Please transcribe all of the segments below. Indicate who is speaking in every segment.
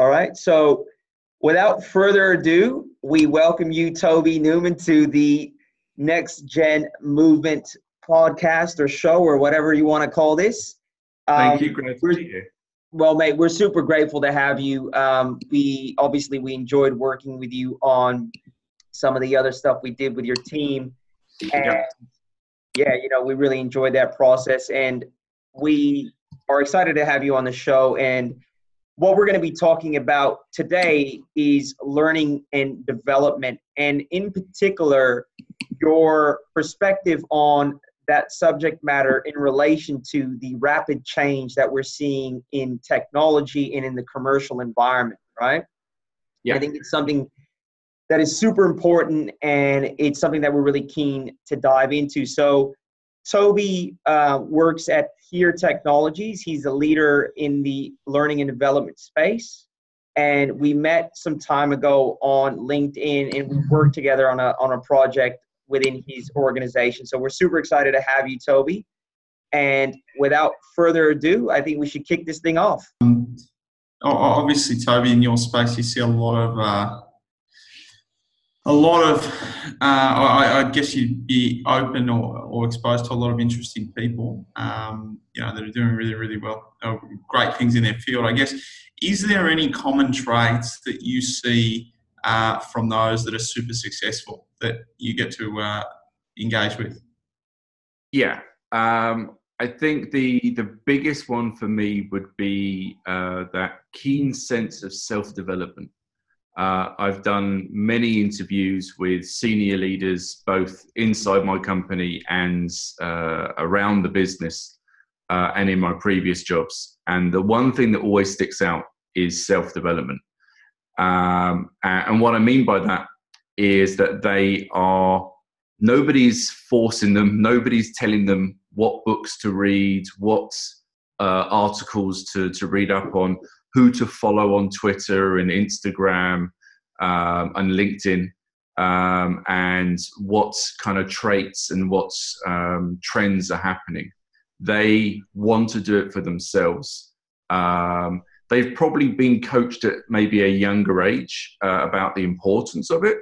Speaker 1: All right. So, without further ado, we welcome you, Toby Newman, to the Next Gen Movement podcast or show or whatever you want to call this.
Speaker 2: Thank um, you. Great to here.
Speaker 1: Well, mate, we're super grateful to have you. Um, we obviously we enjoyed working with you on some of the other stuff we did with your team, and yeah, yeah you know, we really enjoyed that process, and we are excited to have you on the show. And what we're going to be talking about today is learning and development, and in particular, your perspective on that subject matter in relation to the rapid change that we're seeing in technology and in the commercial environment, right? Yeah. I think it's something that is super important and it's something that we're really keen to dive into. So, Toby uh, works at Here Technologies. He's a leader in the learning and development space. And we met some time ago on LinkedIn and we worked together on a, on a project within his organization. So we're super excited to have you, Toby. And without further ado, I think we should kick this thing off. Um,
Speaker 2: obviously, Toby, in your space, you see a lot of uh, a lot of, uh, I, I, guess you'd be open or, or, exposed to a lot of interesting people, um, you know, that are doing really, really well, uh, great things in their field. I guess, is there any common traits that you see uh, from those that are super successful that you get to uh, engage with?
Speaker 3: Yeah, um, I think the the biggest one for me would be uh, that keen sense of self development. Uh, I've done many interviews with senior leaders, both inside my company and uh, around the business, uh, and in my previous jobs. And the one thing that always sticks out is self development. Um, and what I mean by that is that they are, nobody's forcing them, nobody's telling them what books to read, what uh, articles to, to read up on who to follow on Twitter and Instagram um, and LinkedIn, um, and what kind of traits and what um, trends are happening. They want to do it for themselves. Um, they've probably been coached at maybe a younger age uh, about the importance of it.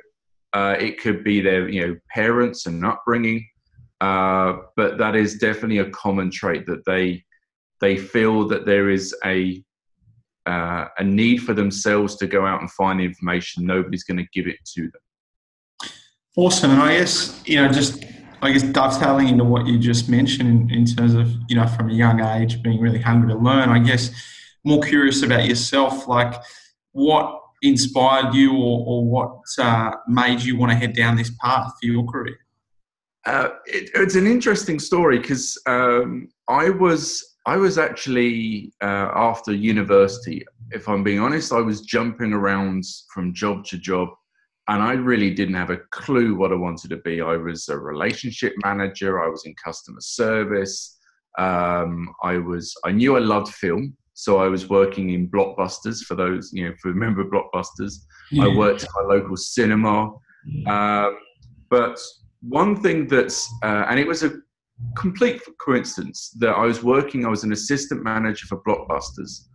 Speaker 3: Uh, it could be their you know parents and upbringing, uh, but that is definitely a common trait that they they feel that there is a uh, a need for themselves to go out and find the information. Nobody's going to give it to them.
Speaker 2: Awesome, and I guess you know just I guess dovetailing into what you just mentioned in, in terms of you know from a young age being really hungry to learn. I guess more curious about yourself, like what inspired you or, or what uh, made you want to head down this path for your career?
Speaker 3: Uh, it, it's an interesting story because um, I was I was actually uh, after university. If I'm being honest, I was jumping around from job to job, and I really didn't have a clue what I wanted to be. I was a relationship manager. I was in customer service. Um, I was. I knew I loved film, so I was working in blockbusters. For those you know, if you remember blockbusters, yeah. I worked at my local cinema. Um, but one thing that's uh, and it was a complete coincidence that I was working, I was an assistant manager for Blockbusters.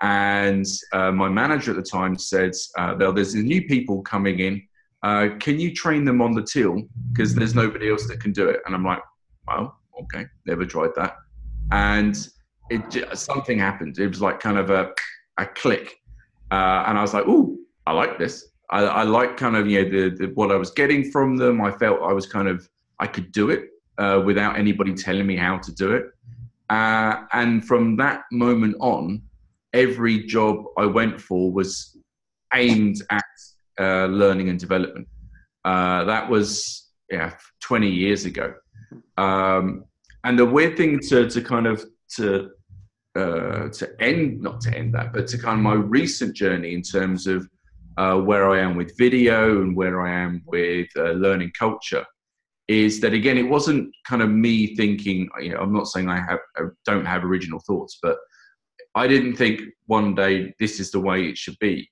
Speaker 3: And uh, my manager at the time said, uh, There's new people coming in. Uh, can you train them on the till? Because there's nobody else that can do it. And I'm like, Well, okay, never tried that. And it something happened. It was like kind of a, a click. Uh, and I was like, Ooh, I like this. I, I like kind of, you know, the, the, what I was getting from them. I felt I was kind of, I could do it uh, without anybody telling me how to do it. Uh, and from that moment on, every job I went for was aimed at uh, learning and development. Uh, that was yeah 20 years ago. Um, and the weird thing to, to kind of to uh, to end not to end that, but to kind of my recent journey in terms of uh, where I am with video and where I am with learning culture is that again it wasn't kind of me thinking you know i'm not saying i have I don't have original thoughts but i didn't think one day this is the way it should be.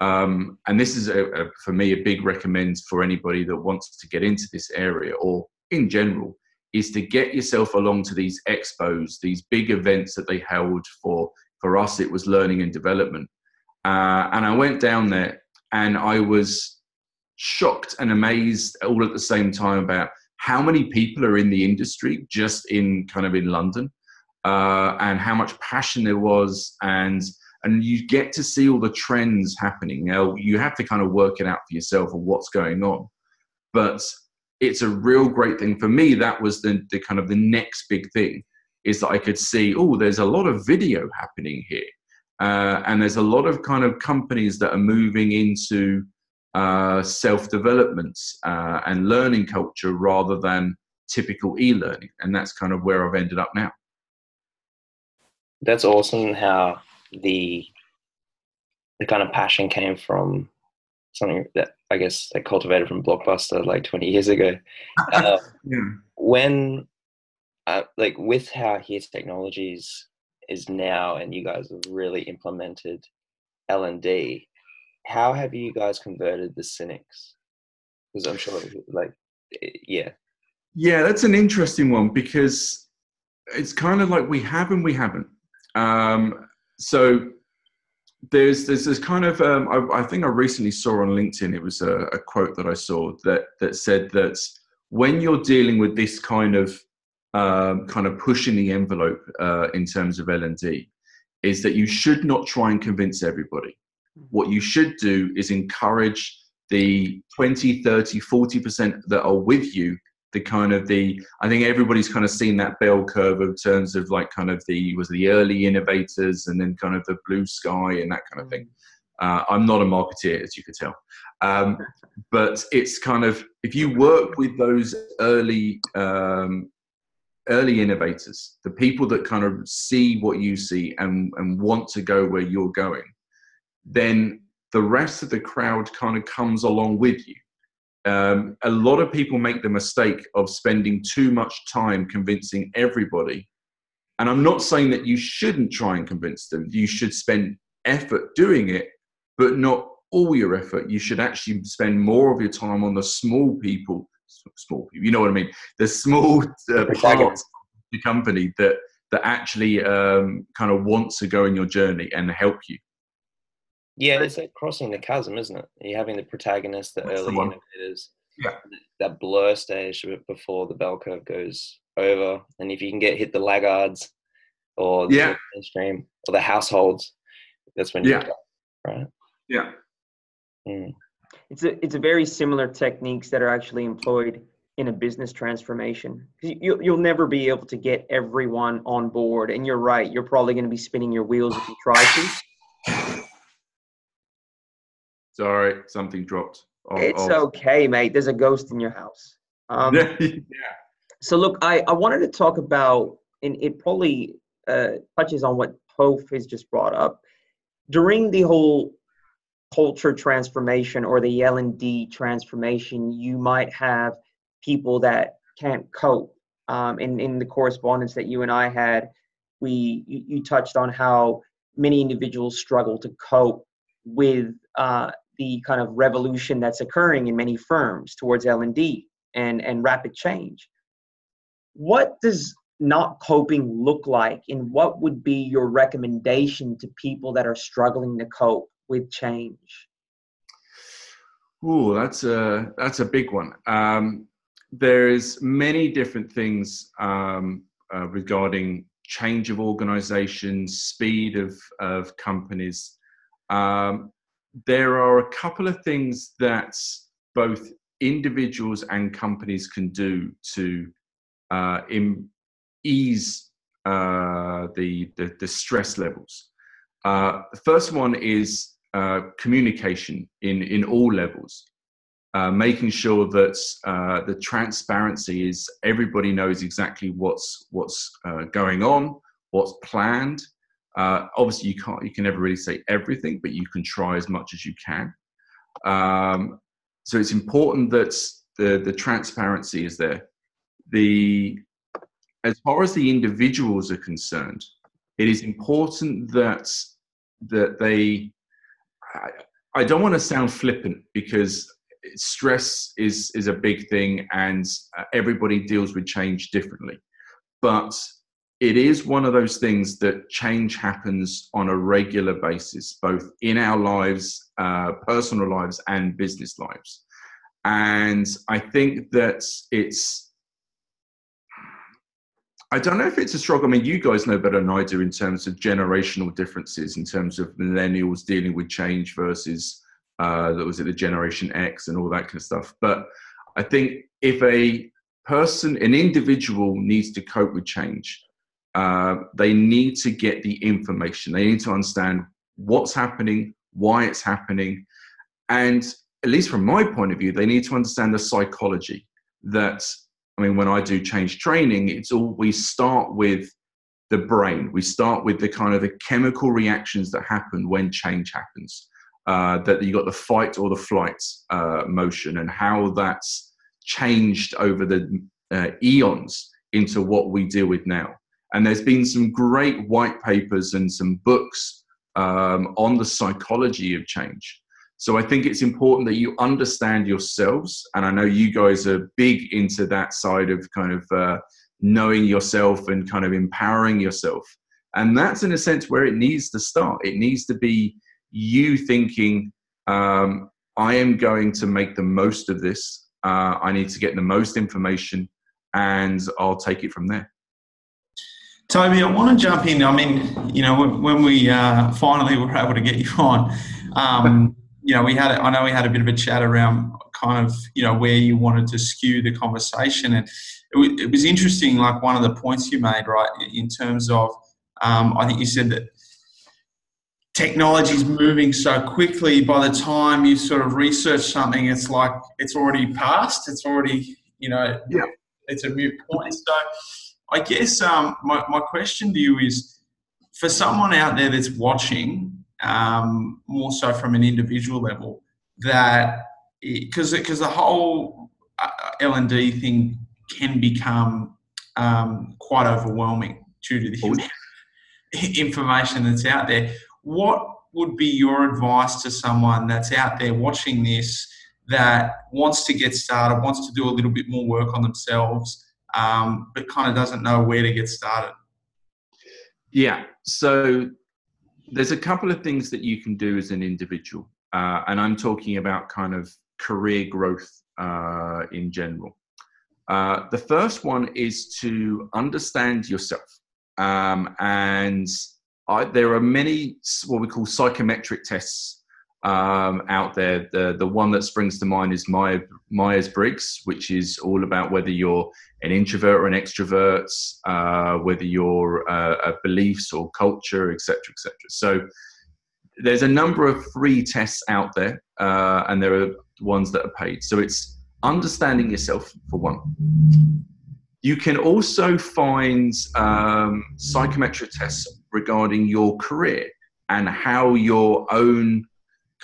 Speaker 3: Um, and this is a, a, for me a big recommend for anybody that wants to get into this area or in general is to get yourself along to these expos these big events that they held for for us it was learning and development. Uh, and I went down there and I was shocked and amazed all at the same time about how many people are in the industry just in kind of in London uh, and how much passion there was. And and you get to see all the trends happening. Now you have to kind of work it out for yourself of what's going on. But it's a real great thing. For me that was the, the kind of the next big thing is that i could see oh there's a lot of video happening here. Uh, and there's a lot of kind of companies that are moving into uh, self-development uh, and learning culture rather than typical e-learning and that's kind of where i've ended up now
Speaker 4: that's awesome how the the kind of passion came from something that I guess they cultivated from Blockbuster like 20 years ago. Uh, yeah. When, uh, like, with how Here Technologies is now, and you guys have really implemented L and D, how have you guys converted the cynics? Because I'm sure, like, yeah.
Speaker 3: Yeah, that's an interesting one because it's kind of like we have and we haven't. Um, so there's there's this kind of um, I, I, think I recently saw on LinkedIn it was a, a, quote that I saw that that said that when you're dealing with this kind of um, kind of pushing the envelope uh, in terms of L and D, is that you should not try and convince everybody. What you should do is encourage the 20, 30, 40% that are with you the kind of the I think everybody's kind of seen that bell curve in terms of like kind of the was the early innovators and then kind of the blue sky and that kind of thing. Uh, I'm not a marketeer, as you could tell, um, but it's kind of if you work with those early um, early innovators, the people that kind of see what you see and and want to go where you're going, then the rest of the crowd kind of comes along with you um, a lot of people make the mistake of spending too much time convincing everybody. And I'm not saying that you shouldn't try and convince them. You should spend effort doing it, but not all your effort. You should actually spend more of your time on the small people, small people, you know what I mean? The small uh, parts of the company that, that actually um, kind of want to go in your journey and help you.
Speaker 4: Yeah, it's like crossing the chasm, isn't it? You're having the protagonist, the That's early the innovators,
Speaker 3: yeah.
Speaker 4: that blur stage before the bell curve goes over, and if you can get hit the laggards or the
Speaker 3: yeah.
Speaker 4: mainstream or the households, that's when you
Speaker 3: yeah.
Speaker 4: Go, right?
Speaker 3: Yeah.
Speaker 4: Mm.
Speaker 1: It's a it's a very similar techniques that are actually employed in a business transformation. You, you'll never be able to get everyone on board, and you're right. You're probably going to be spinning your wheels if you try to.
Speaker 3: Sorry, something dropped.
Speaker 1: It's okay, mate. There's a ghost in your house. Um, yeah. So look, I, I wanted to talk about, and it probably uh, touches on what Toph has just brought up. During the whole culture transformation or the L and D transformation, you might have people that can't cope. Um, in in the correspondence that you and I had, we you, you touched on how many individuals struggle to cope with uh, the kind of revolution that's occurring in many firms towards L&D and, and rapid change. What does not coping look like and what would be your recommendation to people that are struggling to cope with change?
Speaker 3: Oh, that's a that's a big one. Um, there's many different things um, uh, regarding change of organizations, speed of, of companies. Um, there are a couple of things that both individuals and companies can do to uh, ease uh, the, the, the stress levels. Uh, the first one is uh, communication in in all levels, uh, making sure that uh, the transparency is everybody knows exactly what's what's going on, what's planned, uh, obviously, you can't, you can never really say everything, but you can try as much as you can. Um, so it's important that the the transparency is there. The as far as the individuals are concerned, it is important that that they. I, I don't want to sound flippant because stress is is a big thing, and uh, everybody deals with change differently. But it is one of those things that change happens on a regular basis, both in our lives, uh, personal lives, and business lives. And I think that it's, I don't know if it's a struggle. I mean, you guys know better than I do in terms of generational differences, in terms of millennials dealing with change versus uh, that was it the Generation X and all that kind of stuff. But I think if a person, an individual needs to cope with change, uh, they need to get the information. They need to understand what's happening, why it's happening, and at least from my point of view, they need to understand the psychology. That I mean, when I do change training, it's all we start with the brain. We start with the kind of the chemical reactions that happen when change happens. Uh, that you got the fight or the flight uh, motion and how that's changed over the uh, eons into what we deal with now. And there's been some great white papers and some books um, on the psychology of change. So I think it's important that you understand yourselves. And I know you guys are big into that side of kind of uh, knowing yourself and kind of empowering yourself. And that's in a sense where it needs to start. It needs to be you thinking, um, I am going to make the most of this. Uh, I need to get the most information and I'll take it from there.
Speaker 2: Toby, I want to jump in. I mean, you know, when, when we uh, finally were able to get you on, um, you know, we had, I know we had a bit of a chat around kind of, you know, where you wanted to skew the conversation. And it, it was interesting, like one of the points you made, right, in terms of, um, I think you said that technology is moving so quickly by the time you sort of research something it's like it's already passed it's already you know
Speaker 3: yeah.
Speaker 2: it's a mute point so i guess um, my, my question to you is for someone out there that's watching um, more so from an individual level that because because the whole uh, l&d thing can become um, quite overwhelming due to the information that's out there. What would be your advice to someone that's out there watching this that wants to get started, wants to do a little bit more work on themselves, um, but kind of doesn't know where to get started?
Speaker 3: Yeah. So there's a couple of things that you can do as an individual. Uh, and I'm talking about kind of career growth uh, in general. Uh, the first one is to understand yourself um, and I, there are many what we call psychometric tests um, out there. The the one that springs to mind is Myers Briggs, which is all about whether you're an introvert or an extrovert, uh, whether you're uh, beliefs or culture, etc., etc. So there's a number of free tests out there, uh, and there are ones that are paid. So it's understanding yourself for one. You can also find um, psychometric tests regarding your career and how your own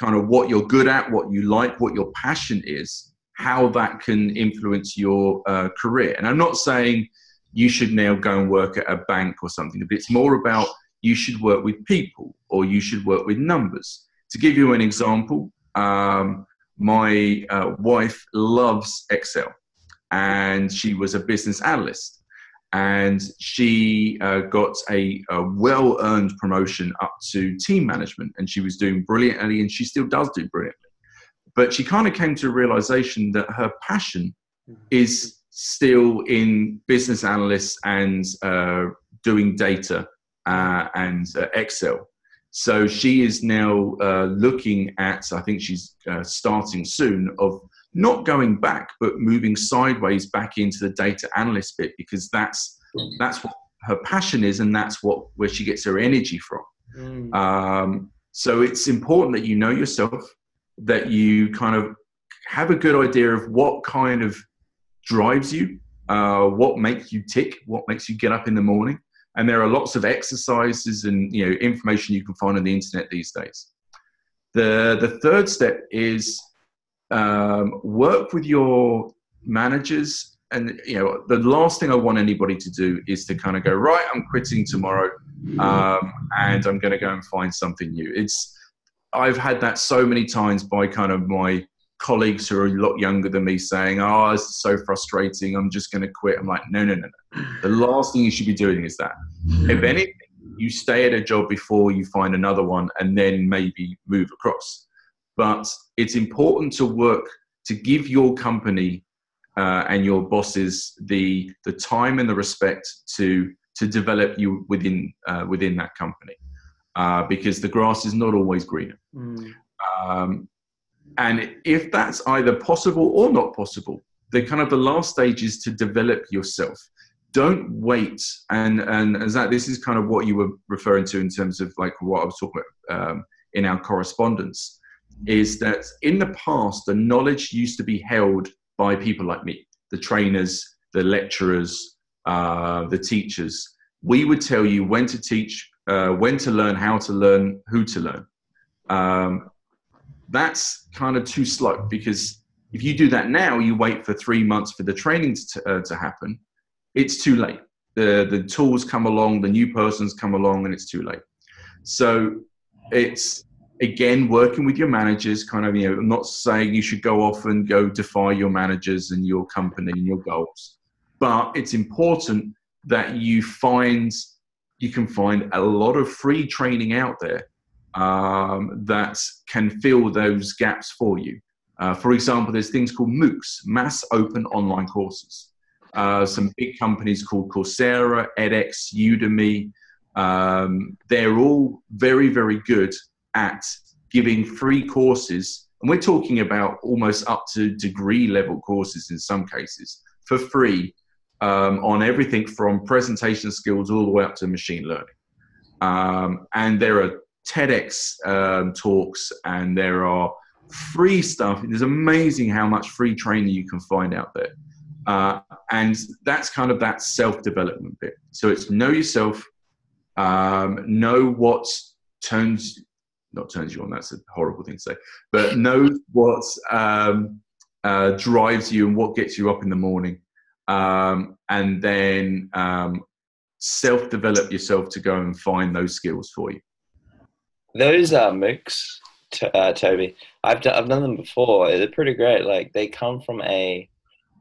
Speaker 3: kind of what you're good at, what you like, what your passion is, how that can influence your uh, career. And I'm not saying you should now go and work at a bank or something, but it's more about you should work with people or you should work with numbers. To give you an example, um, my uh, wife loves Excel and she was a business analyst. And she uh, got a, a well earned promotion up to team management, and she was doing brilliantly, and she still does do brilliantly. But she kind of came to a realization that her passion is still in business analysts and uh, doing data uh, and uh, Excel. So she is now uh, looking at, I think she's uh, starting soon, of not going back, but moving sideways back into the data analyst bit because that's that's what her passion is, and that's what where she gets her energy from. Mm. Um, so it's important that you know yourself, that you kind of have a good idea of what kind of drives you, uh, what makes you tick, what makes you get up in the morning. And there are lots of exercises and you know information you can find on the internet these days. The the third step is um, work with your managers and you know the last thing i want anybody to do is to kind of go right i'm quitting tomorrow um, and i'm going to go and find something new it's i've had that so many times by kind of my colleagues who are a lot younger than me saying, "Oh, this is so frustrating. I'm just going to quit." I'm like, "No, no, no, no. The last thing you should be doing is that. If anything, you stay at a job before you find another one, and then maybe move across. But it's important to work to give your company uh, and your bosses the the time and the respect to to develop you within uh, within that company, uh, because the grass is not always greener. Mm. Um, and if that's either possible or not possible, the kind of the last stage is to develop yourself. Don't wait. And and as that this is kind of what you were referring to in terms of like what I was talking about um, in our correspondence, is that in the past the knowledge used to be held by people like me, the trainers, the lecturers, uh, the teachers. We would tell you when to teach, uh, when to learn, how to learn, who to learn. Um, that's kind of too slow because if you do that now, you wait for three months for the training to, uh, to happen, it's too late. The, the tools come along, the new persons come along, and it's too late. So it's again working with your managers kind of you know i'm not saying you should go off and go defy your managers and your company and your goals but it's important that you find you can find a lot of free training out there um, that can fill those gaps for you. Uh, for example there's things called moocs mass open online courses. Uh, some big companies called coursera edx udemy um, they're all very very good at giving free courses, and we're talking about almost up to degree level courses in some cases for free um, on everything from presentation skills all the way up to machine learning. Um, and there are TEDx um, talks and there are free stuff. It's amazing how much free training you can find out there. Uh, and that's kind of that self development bit. So it's know yourself, um, know what turns not turns you on. That's a horrible thing to say, but know what um, uh, drives you and what gets you up in the morning, um, and then um, self-develop yourself to go and find those skills for you.
Speaker 4: Those are MOOCs, to, uh, Toby. I've done, I've done them before. They're pretty great. Like they come from a,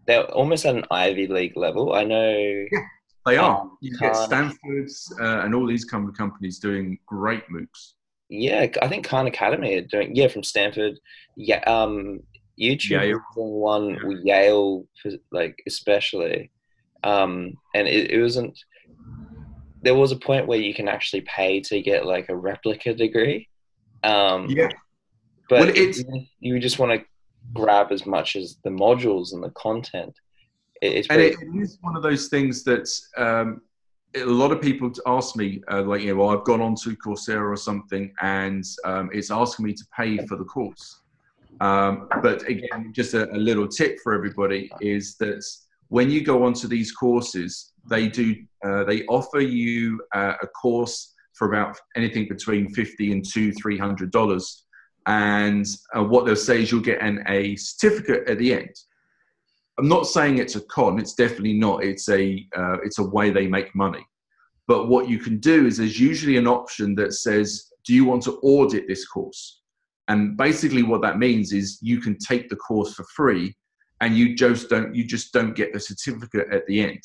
Speaker 4: they're almost at an Ivy League level. I know.
Speaker 3: Yeah. They are. Um, you get Stanford's uh, and all these kind of companies doing great MOOCs.
Speaker 4: Yeah, I think Khan Academy are doing. Yeah, from Stanford. Yeah, um, YouTube Yale. one with Yale, like especially, um, and it, it wasn't. There was a point where you can actually pay to get like a replica degree. Um,
Speaker 3: yeah,
Speaker 4: but well, it's, you just want to grab as much as the modules and the content.
Speaker 3: It, it's and it, it is one of those things that um, a lot of people ask me, uh, like, you know, well, I've gone on to Coursera or something, and um, it's asking me to pay for the course. Um, but again, just a, a, little tip for everybody is that when you go onto these courses, they do uh, they offer you uh, a course for about anything between fifty and two three hundred dollars, and uh, what they'll say is you'll get an, a certificate at the end. I'm not saying it's a con. It's definitely not. It's a uh, it's a way they make money. But what you can do is there's usually an option that says, "Do you want to audit this course?" And basically, what that means is you can take the course for free, and you just don't you just don't get the certificate at the end.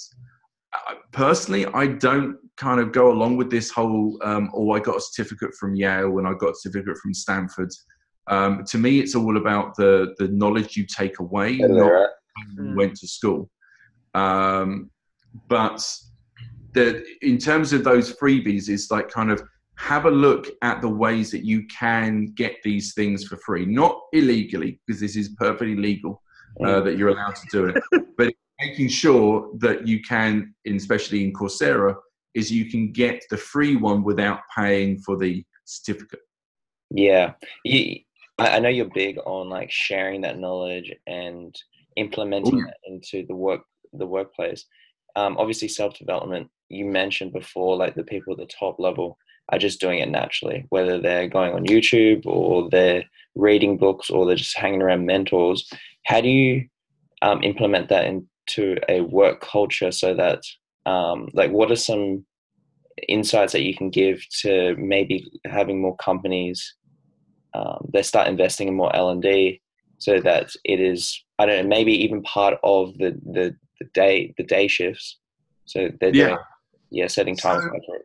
Speaker 3: Personally, I don't kind of go along with this whole, um, oh, I got a certificate from Yale and I got a certificate from Stanford. Um, to me, it's all about the the knowledge you take away, and not mm. went to school. Um, but the, in terms of those freebies, is like kind of have a look at the ways that you can get these things for free, not illegally, because this is perfectly legal uh, mm. that you're allowed to do it, but making sure that you can, especially in Coursera, is you can get the free one without paying for the certificate.
Speaker 4: Yeah, you, I know you're big on like sharing that knowledge and implementing Ooh. that into the work the workplace. Um, obviously, self development. You mentioned before, like the people at the top level are just doing it naturally, whether they're going on YouTube or they're reading books or they're just hanging around mentors. How do you um, implement that into a work culture so that, um, like, what are some insights that you can give to maybe having more companies um, they start investing in more L and D so that it is I don't know maybe even part of the the, the day the day shifts. So they're
Speaker 3: Yeah.
Speaker 4: doing, yeah setting times
Speaker 3: So-
Speaker 4: for it.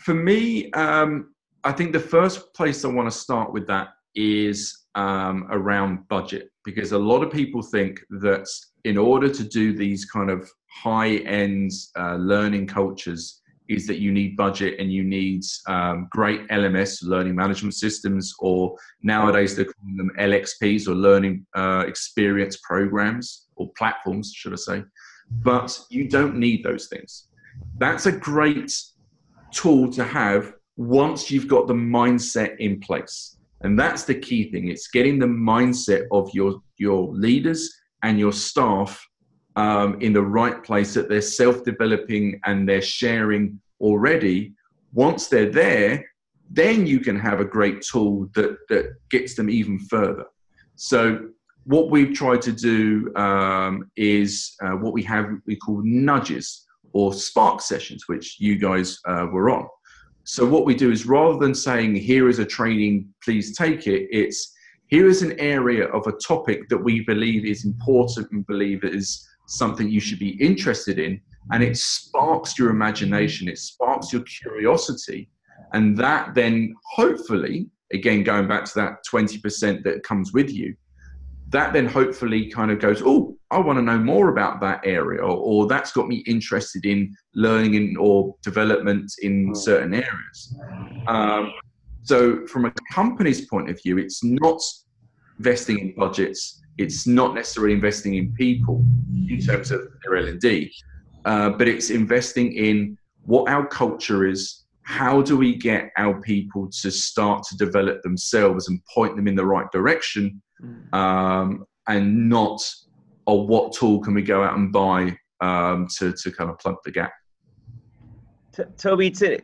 Speaker 3: For me, um, I think the first place I want to start with that is um, around budget because a lot of people think that in order to do these kind of high end uh, learning cultures is that you need budget and you need um, great LMS learning management systems or nowadays they're calling them LXPs or learning uh, experience programs or platforms should I say. But you don't need those things. That's a great tool to have once you've got the mindset in place and that's the key thing. It's getting the mindset of your your leaders and your staff um, in the right place that they're self-developing and they're sharing already. Once they're there then you can have a great tool that that gets them even further. So what we've tried to do um, is uh, what we have we call nudges or spark sessions which you guys uh, were on so what we do is rather than saying here is a training, please take it, it's here is an area of a topic that we believe is important and believe is something you should be interested in. And it sparks your imagination, it sparks your curiosity. And that then hopefully, again going back to that 20% that comes with you, that then hopefully kind of goes, oh, I want to know more about that area, or, or that's got me interested in learning in, or development in certain areas. Um, so, from a company's point of view, it's not investing in budgets. It's not necessarily investing in people in terms of their L and D, uh, but it's investing in what our culture is. How do we get our people to start to develop themselves and point them in the right direction? Um, and not or what tool can we go out and buy um, to, to kind of plug the gap.
Speaker 1: T- Toby, it's, a,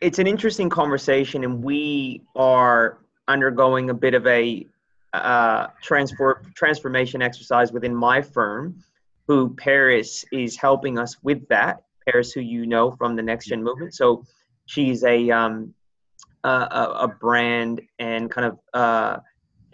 Speaker 1: it's an interesting conversation, and we are undergoing a bit of a uh, transfer, transformation exercise within my firm, who Paris is helping us with that. Paris, who you know from the Next Gen movement. So she's a, um, a, a brand and kind of uh,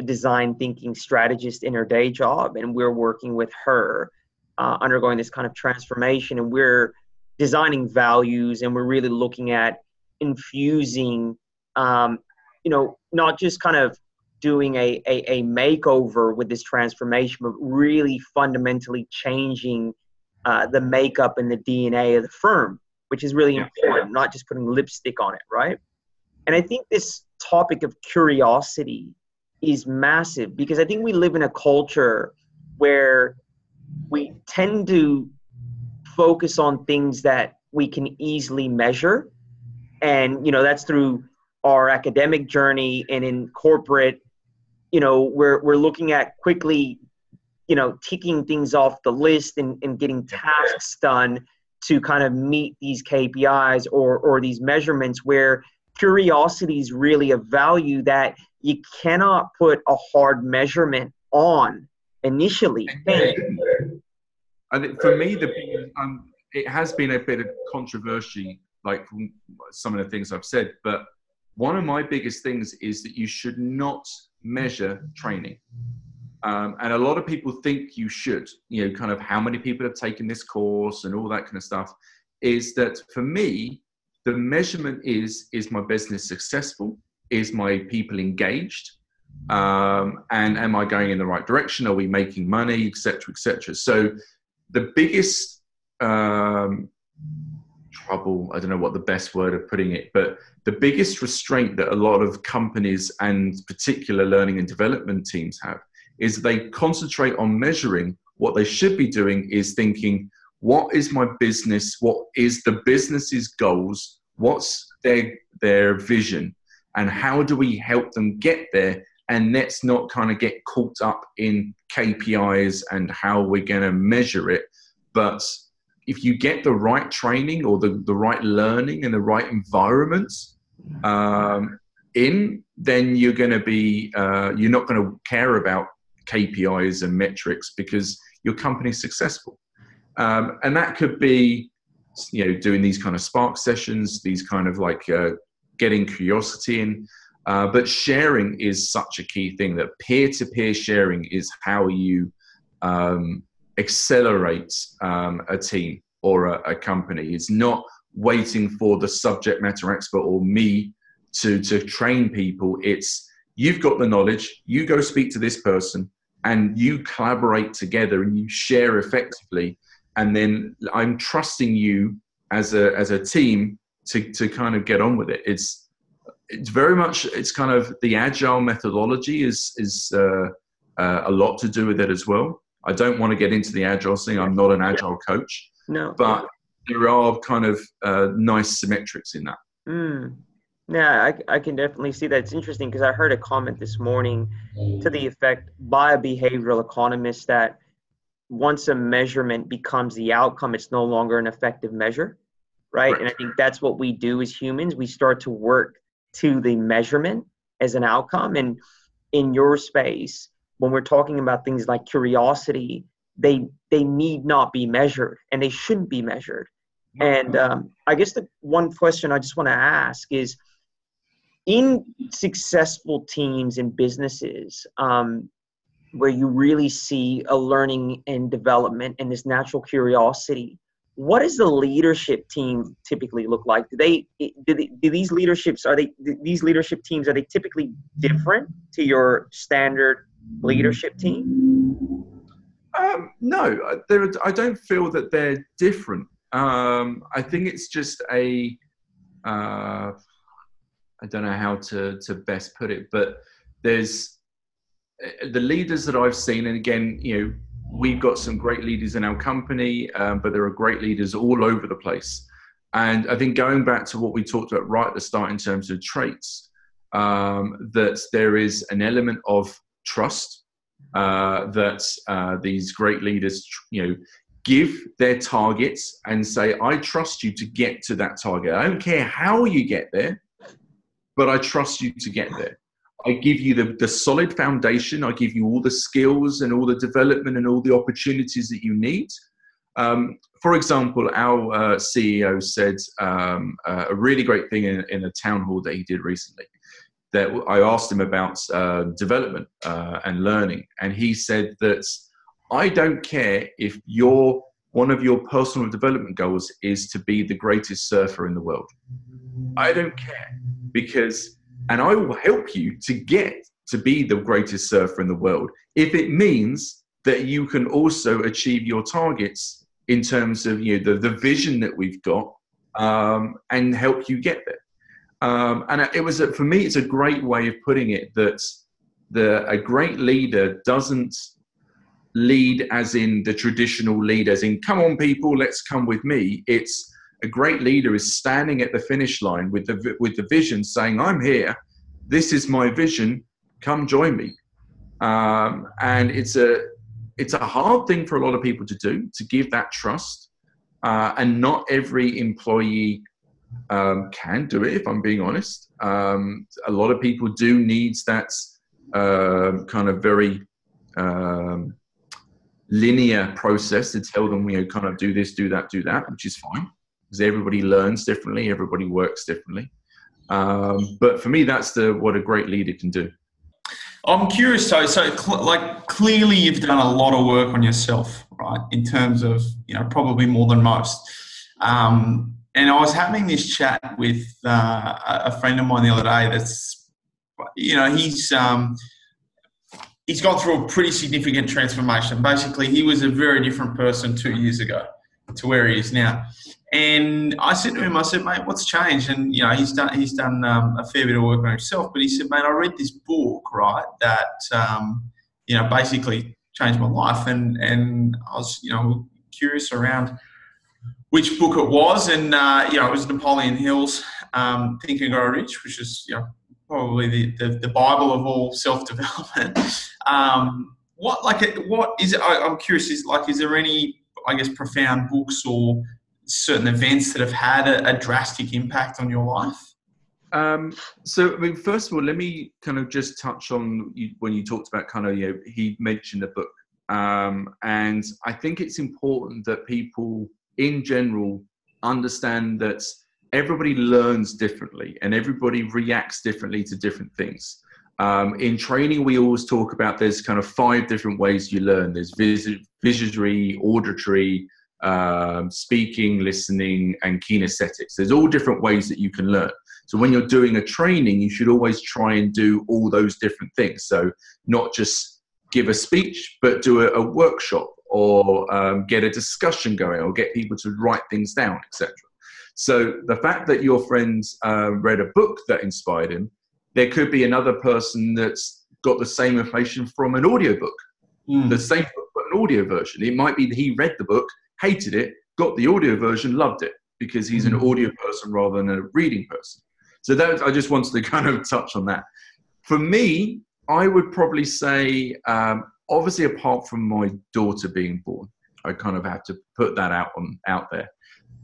Speaker 1: design thinking strategist in her day job, and we're working with her, uh, undergoing this kind of transformation, and we're designing values and we're really looking at infusing um, you know not just kind of doing a, a, a makeover with this transformation but really fundamentally changing uh, the makeup and the dna of the firm which is really important not just putting lipstick on it right? And i think this topic of curiosity is massive because i think we live in a culture where we tend to focus on things that we can easily measure. And you know that's through our academic journey and in corporate you know we're we're looking at quickly you know ticking things off the list and, and getting tasks done to kind of meet these KPIs or or these measurements where curiosity is really a value that you cannot put a hard measurement on initially
Speaker 3: I think for me, the um, it has been a bit of controversy, like from some of the things I've said. But one of my biggest things is that you should not measure training, um, and a lot of people think you should. You know, kind of how many people have taken this course and all that kind of stuff. Is that for me, the measurement is is my business successful? Is my people engaged? Um, and am I going in the right direction? Are we making money, etc., etc. So the biggest um, trouble i don't know what the best word of putting it but the biggest restraint that a lot of companies and particular learning and development teams have is they concentrate on measuring what they should be doing is thinking what is my business what is the business's goals what's their their vision and how do we help them get there and let's not kind of get caught up in KPIs and how we're going to measure it. But if you get the right training or the, the right learning and the right environments um, in, then you're going to be, uh, you're not going to care about KPIs and metrics because your company's successful. Um, and that could be, you know, doing these kind of spark sessions, these kind of like uh, getting curiosity in. Uh, but sharing is such a key thing that peer-to-peer sharing is how you um, accelerate um, a team or a, a, company. It's not waiting for the subject matter expert or me to to train people. It's you've got the knowledge. You go speak to this person, and you collaborate together and you share effectively. And then I'm trusting you as a as a team to to kind of get on with it. It's it's very much it's kind of the agile methodology is is uh, uh, a lot to do with it as well. I don't want to get into the agile thing. I'm not an agile coach.
Speaker 1: No,
Speaker 3: but there are kind of uh, nice symmetrics in that.
Speaker 1: Mm. Yeah, I, I can definitely see that. It's interesting because I heard a comment this morning to the effect by a behavioral economist that once a measurement becomes the outcome, it's no longer an effective measure, right? right. And I think that's what we do as humans. We start to work to the measurement as an outcome. And in your space, when we're talking about things like curiosity, they they need not be measured and they shouldn't be measured. And um, I guess the one question I just want to ask is in successful teams and businesses um, where you really see a learning and development and this natural curiosity, what does the leadership team typically look like? Do they do, they, do these leaderships are they these leadership teams are they typically different to your standard leadership team?
Speaker 3: Um, no i don't feel that they're different. Um, i think it's just a uh, I don't know how to, to best put it but there's the leaders that i've seen and again you know we've got some great leaders in our company, um, but there are great leaders all over the place. And I think going back to what we talked about right at the start in terms of traits, um, that there is an element of trust uh, that uh, these great leaders, you know, give their targets and say, "I trust you to get to that target. I don't care how you get there, but I trust you to get there." I give you the, the solid foundation. I give you all the skills and all the development and all the opportunities that you need. Um, for example, our uh, CEO said um, uh, a really great thing in, in, a town hall that he did recently. That I asked him about uh, development uh, and learning, and he said that I don't care if your one of your personal development goals is to be the greatest surfer in the world. I don't care because and I will help you to get to be the greatest surfer in the world if it means that you can also achieve your targets in terms of you know the, the vision that we've got um, and help you get there. Um, and it was a, for me, it's a great way of putting it that the a great leader doesn't lead as in the traditional lead, as in come on people, let's come with me. It's a great leader is standing at the finish line with the with the vision, saying, "I'm here. This is my vision. Come join me." Um, and it's a it's a hard thing for a lot of people to do to give that trust, uh, and not every employee um, can do it. If I'm being honest, um, a lot of people do needs that uh, kind of very um, linear process to tell them, you know, kind of do this, do that, do that, which is fine because everybody learns differently, everybody works differently. Um, but for me, that's the what a great leader can do.
Speaker 2: I'm curious, so so cl- like clearly you've done a lot of work on yourself, right? In terms of you know probably more than most. Um, and I was having this chat with uh, a friend of mine the other day. That's you know he's um, he's gone through a pretty significant transformation. Basically, he was a very different person two years ago to where he is now. And I said to him, I said, mate, what's changed? And you know, he's done he's done um, a fair bit of work on himself. But he said, mate, I read this book, right, that um, you know basically changed my life. And and I was you know curious around which book it was, and uh, you know, it was Napoleon Hill's um, Think and Grow Rich, which is you know probably the, the, the Bible of all self development. um, what like what is it? I, I'm curious. Is like, is there any I guess, profound books or certain events that have had a, a drastic impact on your life?
Speaker 3: Um, so, I mean, first of all, let me kind of just touch on you, when you talked about kind of, you know, he mentioned the book. Um, and I think it's important that people in general understand that everybody learns differently and everybody reacts differently to different things. Um, in training, we always talk about there's kind of five different ways you learn. There's vis- auditory, um, speaking, listening, and kinesthetics. There's all different ways that you can learn. So when you're doing a training, you should always try and do all those different things. So not just give a speech, but do a, a workshop or um, get a discussion going or get people to write things down, etc. So the fact that your friend uh, read a book that inspired him, there could be another person that's got the same information from an audiobook, mm. the same book, but an audio version. It might be that he read the book, hated it, got the audio version, loved it because he's an hmm. audio person rather than a reading person. So that I just wanted to kind of touch on that. For me, I would probably say, um, obviously, apart from my daughter being born, I kind of have to put that out on out there.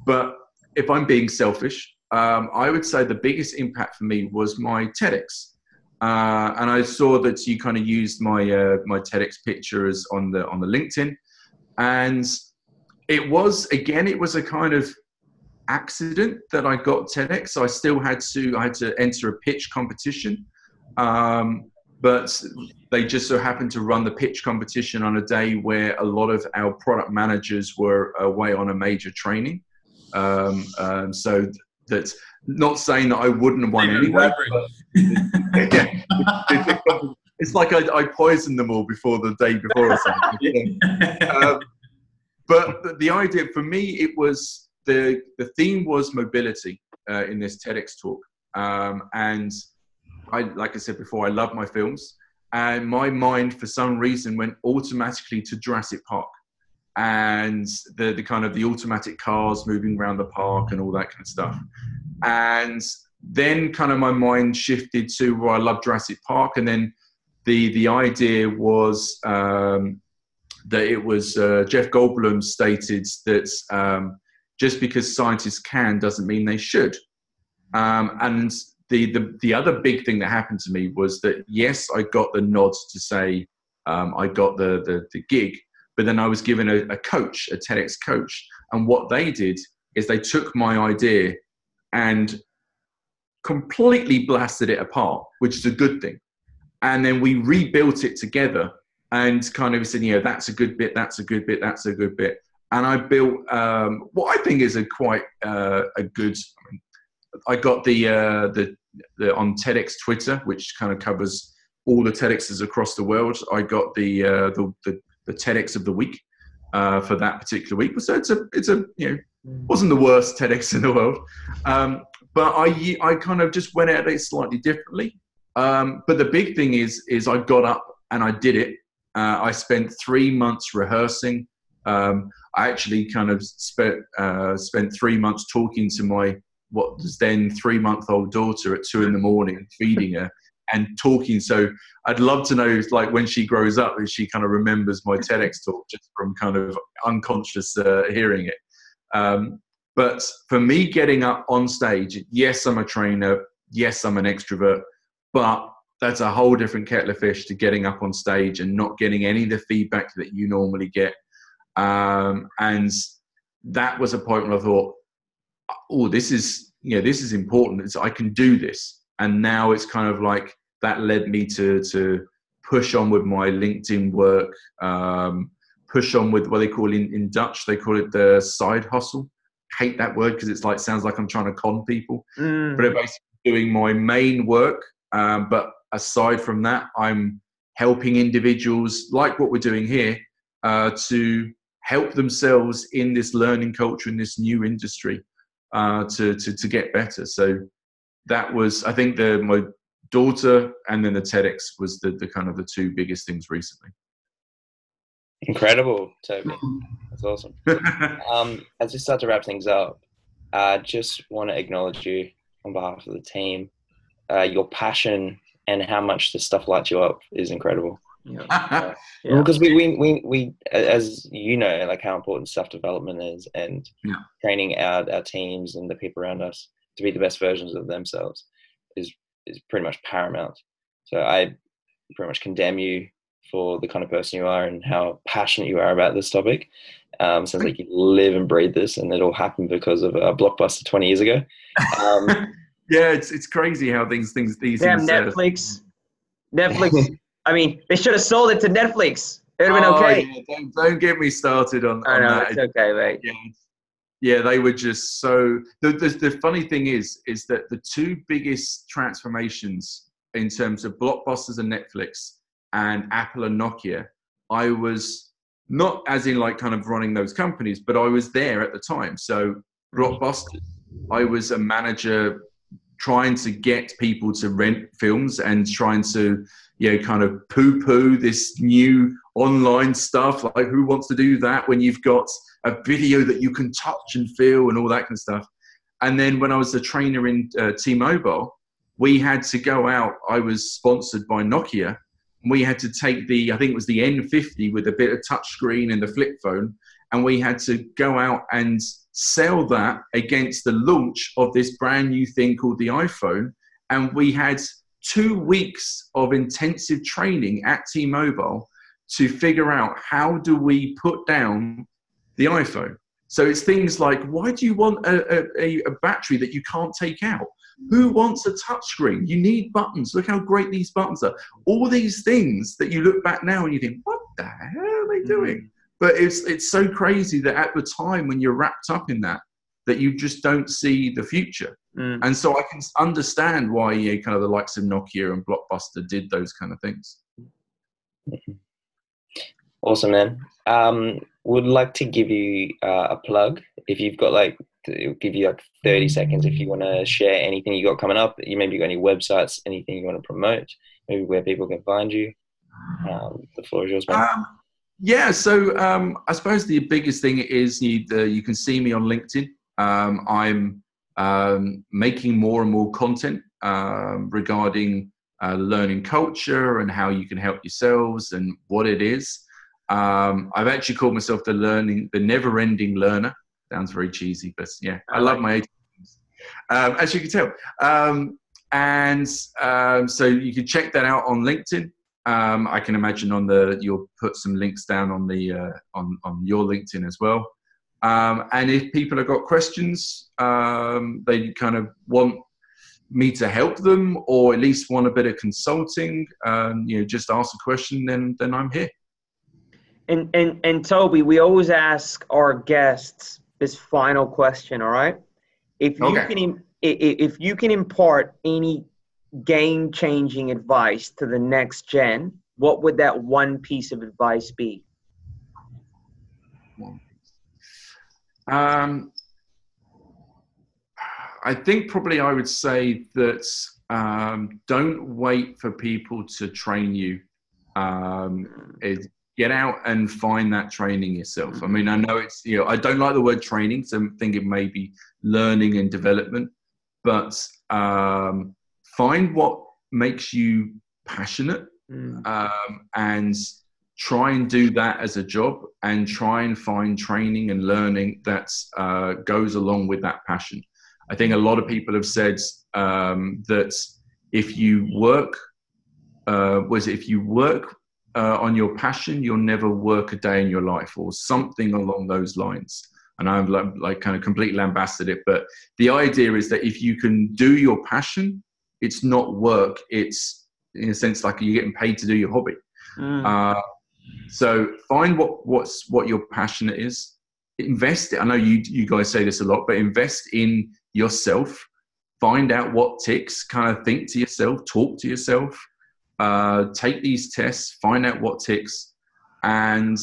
Speaker 3: But if I'm being selfish, um, I would say the biggest impact for me was my TEDx. Uh, and I saw that you kind of used my uh, my TEDx pictures on the on the LinkedIn, and it was again it was a kind of accident that I got TEDx. So I still had to I had to enter a pitch competition, um, but they just so happened to run the pitch competition on a day where a lot of our product managers were away on a major training. Um, um, so that's not saying that I wouldn't have won anyway. yeah, it's like I, I, poisoned them all before the day before or something. um, but the idea for me, it was the the theme was mobility uh, in this TEDx talk, um, and I like I said before, I love my films, and my mind for some reason went automatically to Jurassic Park and the, the kind of the automatic cars moving around the park and all that kind of stuff. And then kind of my mind shifted to well, I love Jurassic Park, and then the the idea was um, that it was uh, Jeff Goldblum stated that um, just because scientists can doesn't mean they should. Um, and the, the the other big thing that happened to me was that yes, I got the nods to say um, I got the, the the gig, but then I was given a, a coach, a TEDx coach, and what they did is they took my idea and completely blasted it apart, which is a good thing. And then we rebuilt it together and kind of said, you know, that's a good bit, that's a good bit, that's a good bit. And I built um, what I think is a quite uh, a good. I got the, uh, the the on TEDx Twitter, which kind of covers all the TEDx's across the world. I got the uh, the, the the TEDx of the week uh, for that particular week. So it's a it's a you know mm. wasn't the worst TEDx in the world, um, but I I kind of just went at it slightly differently. Um, but the big thing is is I got up and I did it. Uh, I spent three months rehearsing. Um, I actually kind of spent uh, spent three months talking to my what was then three month old daughter at two in the morning, feeding her and talking. So I'd love to know, like, when she grows up, if she kind of remembers my TEDx talk just from kind of unconscious uh, hearing it. Um, but for me, getting up on stage, yes, I'm a trainer, yes, I'm an extrovert, but that's a whole different kettle of fish to getting up on stage and not getting any of the feedback that you normally get. Um, and that was a point where I thought, oh, this is, you know, this is important. It's, I can do this. And now it's kind of like that led me to to push on with my LinkedIn work, um, push on with what they call in, in Dutch, they call it the side hustle. Hate that word because it's like sounds like I'm trying to con people, mm. but basically doing my main work. Um, but aside from that, I'm helping individuals like what we're doing here uh, to help themselves in this learning culture in this new industry uh, to, to to get better. So that was I think the my daughter and then the TEDx was the, the kind of the two biggest things recently.
Speaker 4: Incredible, Toby. That's awesome. um, as we start to wrap things up, I just want to acknowledge you on behalf of the team. Uh, your passion and how much this stuff lights you up is incredible. Yeah. yeah. Because we, we, we, we, as you know, like how important self development is and yeah. training our, our teams and the people around us to be the best versions of themselves is is pretty much paramount. So I pretty much condemn you for the kind of person you are and how passionate you are about this topic. Um, sounds like you live and breathe this, and it all happened because of a blockbuster 20 years ago. Um,
Speaker 3: yeah, it's it's crazy how things things these
Speaker 1: Damn
Speaker 3: things. uh,
Speaker 1: Netflix. Netflix. I mean, they should have sold it to Netflix. It would have been
Speaker 3: Oh,
Speaker 1: okay.
Speaker 3: yeah, don't, don't get me started on,
Speaker 1: I
Speaker 3: on
Speaker 1: know
Speaker 3: that.
Speaker 1: it's okay, mate.
Speaker 3: yeah, yeah, they were just so. The, the the funny thing is, is that the two biggest transformations in terms of blockbusters and Netflix and Apple and Nokia, I was not as in like kind of running those companies, but I was there at the time. So blockbusters, I was a manager trying to get people to rent films and trying to you know kind of poo-poo this new online stuff. Like who wants to do that when you've got a video that you can touch and feel and all that kind of stuff? And then when i was a trainer in uh, t-mobile we had to go out. I was sponsored by nokia. We had to take the i think it was the n50 with a bit of touch screen and the flip phone and we had to go out and sell that against the launch of this brand new thing called the iphone. And we had two weeks of intensive training at t-mobile to figure out how do we put down the iphone. So it's things like why do you want a, a, a battery that you can't take out? Who wants a touchscreen? You need buttons. Look how great these buttons are. All these things that you look back now and you think what the hell are they doing mm. But it's it's so crazy that at the time when you're wrapped up in that that you just don't see the future
Speaker 1: Mm.
Speaker 3: and so i can understand why kind of the likes of nokia and blockbuster did those kind of things
Speaker 4: Awesome, man. Um, would like to give you uh, a plug. If you've got like, to give you like 30 seconds if you want to share anything you got coming up. You maybe got any websites, anything you want to promote, maybe where people can find you. Um, the floor is yours, man.
Speaker 3: Um, yeah, so um, I suppose the biggest thing is you, uh, you can see me on LinkedIn. Um, I'm um, making more and more content um, regarding uh, learning culture and how you can help yourselves and what it is. Um, I've actually called myself the learning, the never-ending learner. Sounds very cheesy, but yeah, I, love my. Um, as you can tell. And um, so you can check that out on LinkedIn. Um, I can imagine on the you'll put some links down on the uh, on on your LinkedIn as well. Um, and if people have got questions, um, they kind of want me to help them, or at least want a bit of consulting, um, you know, just ask a question, then then I'm here.
Speaker 1: And and and Toby, we always ask our guests this final question. All right, if you
Speaker 3: Okay.
Speaker 1: can im- i- i- if you can impart any game changing advice to the next gen, what would that one piece of advice be?
Speaker 3: Um, I think probably I would say that um, don't wait for people to train you. Um, is get out and find that training yourself. I mean, I know it's you know I don't like the word training, so I'm thinking maybe learning and development, but um, find what makes you passionate
Speaker 1: Mm.
Speaker 3: um, and try and do that as a job and try and find training and learning that uh, goes along with that passion. I think a lot of people have said um, that if you work, uh, was if you work uh, on your passion, you'll never work a day in your life or something along those lines. And I'm like, like kind of completely lambasted it, but the idea is that if you can do your passion, it's not work. It's in a sense like you're getting paid to do your hobby.
Speaker 1: Mm.
Speaker 3: Uh, so find what what's what your passionate is. Invest. I know you you guys say this a lot, but invest in yourself. Find out what ticks. Kind of think to yourself. Talk to yourself. Uh, take these tests. Find out what ticks, and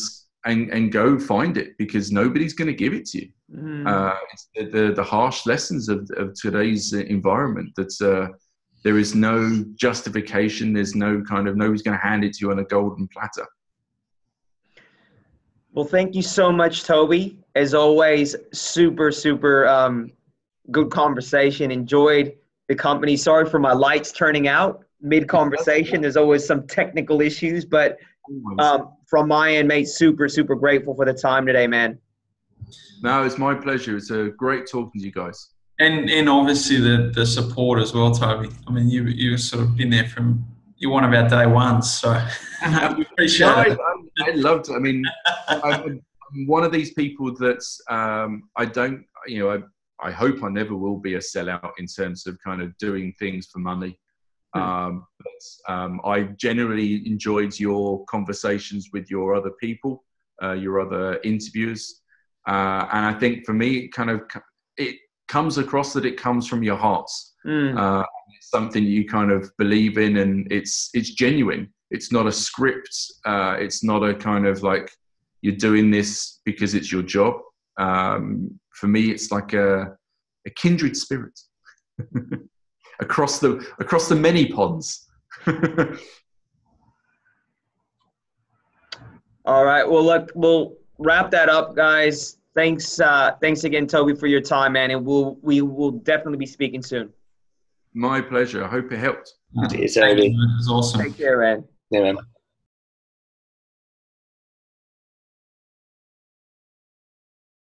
Speaker 3: and and go find it because nobody's going to give it to you.
Speaker 1: Mm.
Speaker 3: Uh, it's the, the the harsh lessons of of today's environment. That's uh, there is no justification. There's no kind of nobody's going to hand it to you on a golden platter.
Speaker 1: Well, thank you so much, Toby. As always, super, super um, good conversation. Enjoyed the company. Sorry for my lights turning out mid conversation. There's always some technical issues, but um, from my end, mate, super, super grateful for the time today, man.
Speaker 3: No, it's my pleasure. It's a great talking to you guys.
Speaker 2: And and obviously the the support as well, Toby. I mean, you you've sort of been there from you're one of our day ones, so we appreciate
Speaker 3: No, I,
Speaker 2: it.
Speaker 3: I, I loved. I mean, I'm, one of these people that's um, I don't. You know, I, I hope I never will be a sellout in terms of kind of doing things for money.
Speaker 1: Hmm.
Speaker 3: Um, but um, I generally enjoyed your conversations with your other people, uh, your other interviewers, uh, and I think for me, it kind of it comes across that it comes from your hearts.
Speaker 1: Mm.
Speaker 3: Uh, it's something you kind of believe in, and it's it's genuine. It's not a script. Uh, it's not a kind of like you're doing this because it's your job. Um, for me, it's like a, a kindred spirit across the across the many ponds.
Speaker 1: All right. Well, look, we'll wrap that up, guys. Thanks, uh, thanks again, Toby, for your time, man, and we'll we will definitely be speaking soon.
Speaker 3: My pleasure. I hope it helped.
Speaker 4: Cheers,
Speaker 2: Thank
Speaker 4: Toby.
Speaker 2: It was awesome.
Speaker 1: Take care, man.
Speaker 4: Yeah, man.